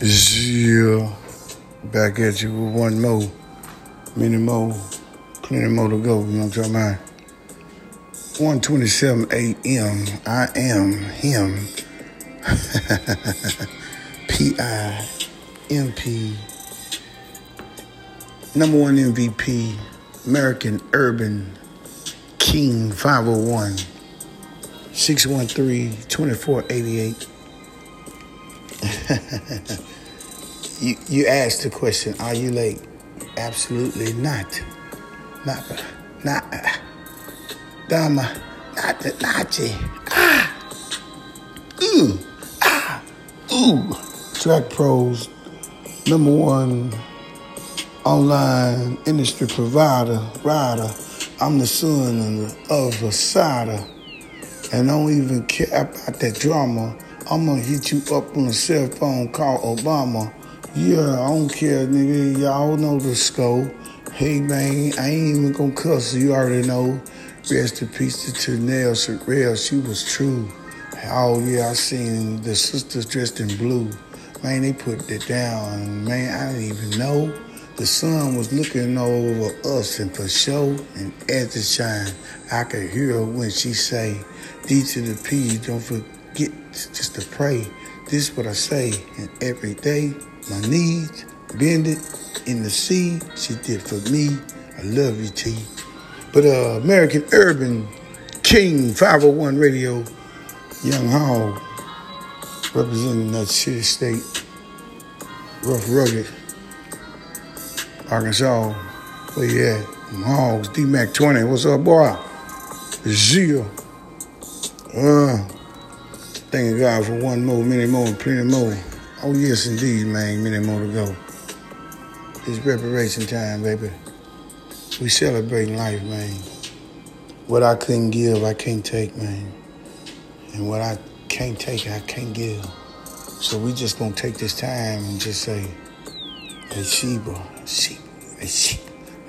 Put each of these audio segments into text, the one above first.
Yeah, back at you with one more, many more, plenty more to go. You know what I'm talking about? 1:27 a.m. I am him. P I M P. Number one MVP, American Urban King 501 613 2488. you you asked the question, are you late? Absolutely not. Not not Dama not the Nazi. Ah ooh ah ooh Track Pros number one online industry provider, rider. I'm the son of a cider. And don't even care about that drama. I'm gonna hit you up on a cell phone, call Obama. Yeah, I don't care, nigga. Y'all know the scope. Hey, man, I ain't even gonna cuss. You already know. Rest in peace to Tanelle Sharell. She was true. Oh, yeah, I seen the sisters dressed in blue. Man, they put it down. Man, I didn't even know. The sun was looking over us, and for sure, and as it shine, I could hear her when she say, D to the P, don't forget get just to pray. This is what I say. And every day, my knees bend it in the sea. She did for me. I love you, T. But uh, American Urban King 501 Radio, Young Hall, representing that city state, rough, rugged, Arkansas. Where you at? Hogs, D Mac 20. What's up, boy? Zia. Uh, Thank God for one more, many more, plenty more. Oh, yes, indeed, man. Many more to go. It's reparation time, baby. We celebrating life, man. What I couldn't give, I can't take, man. And what I can't take, I can't give. So we just gonna take this time and just say, hey, sheep, hey, sheep,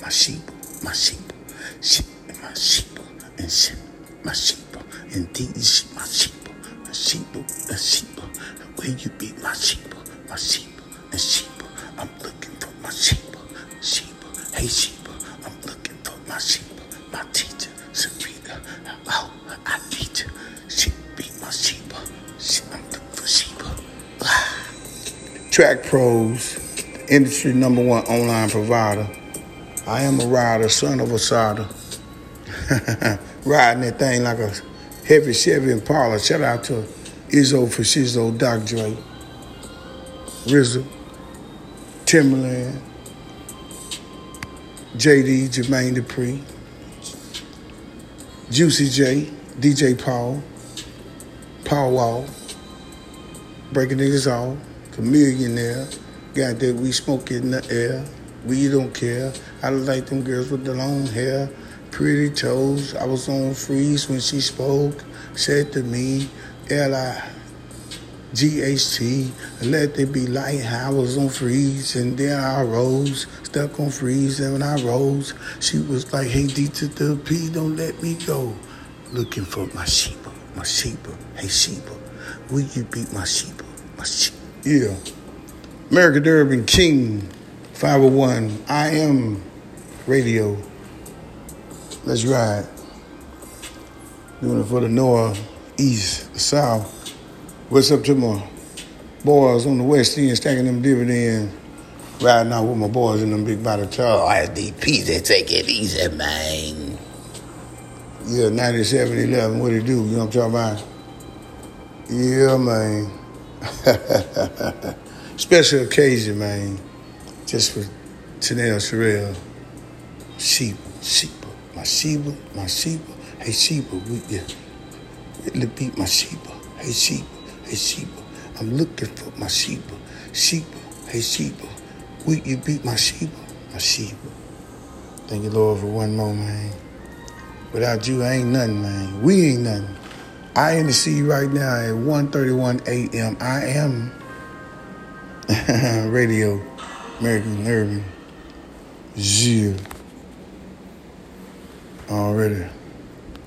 my sheep, my sheep, sheep, my sheep, and sheep, my sheep, indeed, sheep, my sheep a sheep, a sheep. Where you be my sheep, my sheep, a sheep. I'm looking for my sheep, sheep. Hey sheep, I'm looking for my sheep, my teacher, Sarita. Oh, I need you. Sheep be my sheep. sheep. I'm looking for sheep. Ah. Track Pros, industry number one online provider. I am a rider, son of a solder. Riding that thing like a Heavy Chevy Impala. Shout out to Izzo for Shizzo, Doc Dre, RZA, Timbaland, JD, Jermaine Dupri, Juicy J, DJ Paul, Paul Wall, Breaking Niggas Off, The Millionaire, God that we smoke in the air, we don't care. I like them girls with the long hair pretty toes. I was on freeze when she spoke. Said to me, L I G H T, let there be light. I was on freeze and then I rose, stuck on freeze. And when I rose, she was like, Hey, D to the P, don't let me go. Looking for my sheep, my sheep. Hey, sheep, will you beat my sheep, my sheep? Yeah. American Urban King, 501. I am radio. Let's ride. Doing it for the north, east, south. What's up to my boys on the west end stacking them dividends? Riding out with my boys in them big body trucks. SDP, they take it easy, man. Yeah, 9711, what it do? You know what I'm talking about? Yeah, man. Special occasion, man. Just for Tanelle Sharell. Sheep, sheep. My Sheba, my Sheba, hey Sheba, we yeah. Really beat my Sheba, hey Sheba, hey Sheba. I'm looking for my Sheba, Sheba, hey Sheba. Will you beat my Sheba, my Sheba? Thank you, Lord, for one more, man. Without you, I ain't nothing, man. We ain't nothing. I in the sea right now at 1.31 a.m. I am radio, American Urban, Zero already.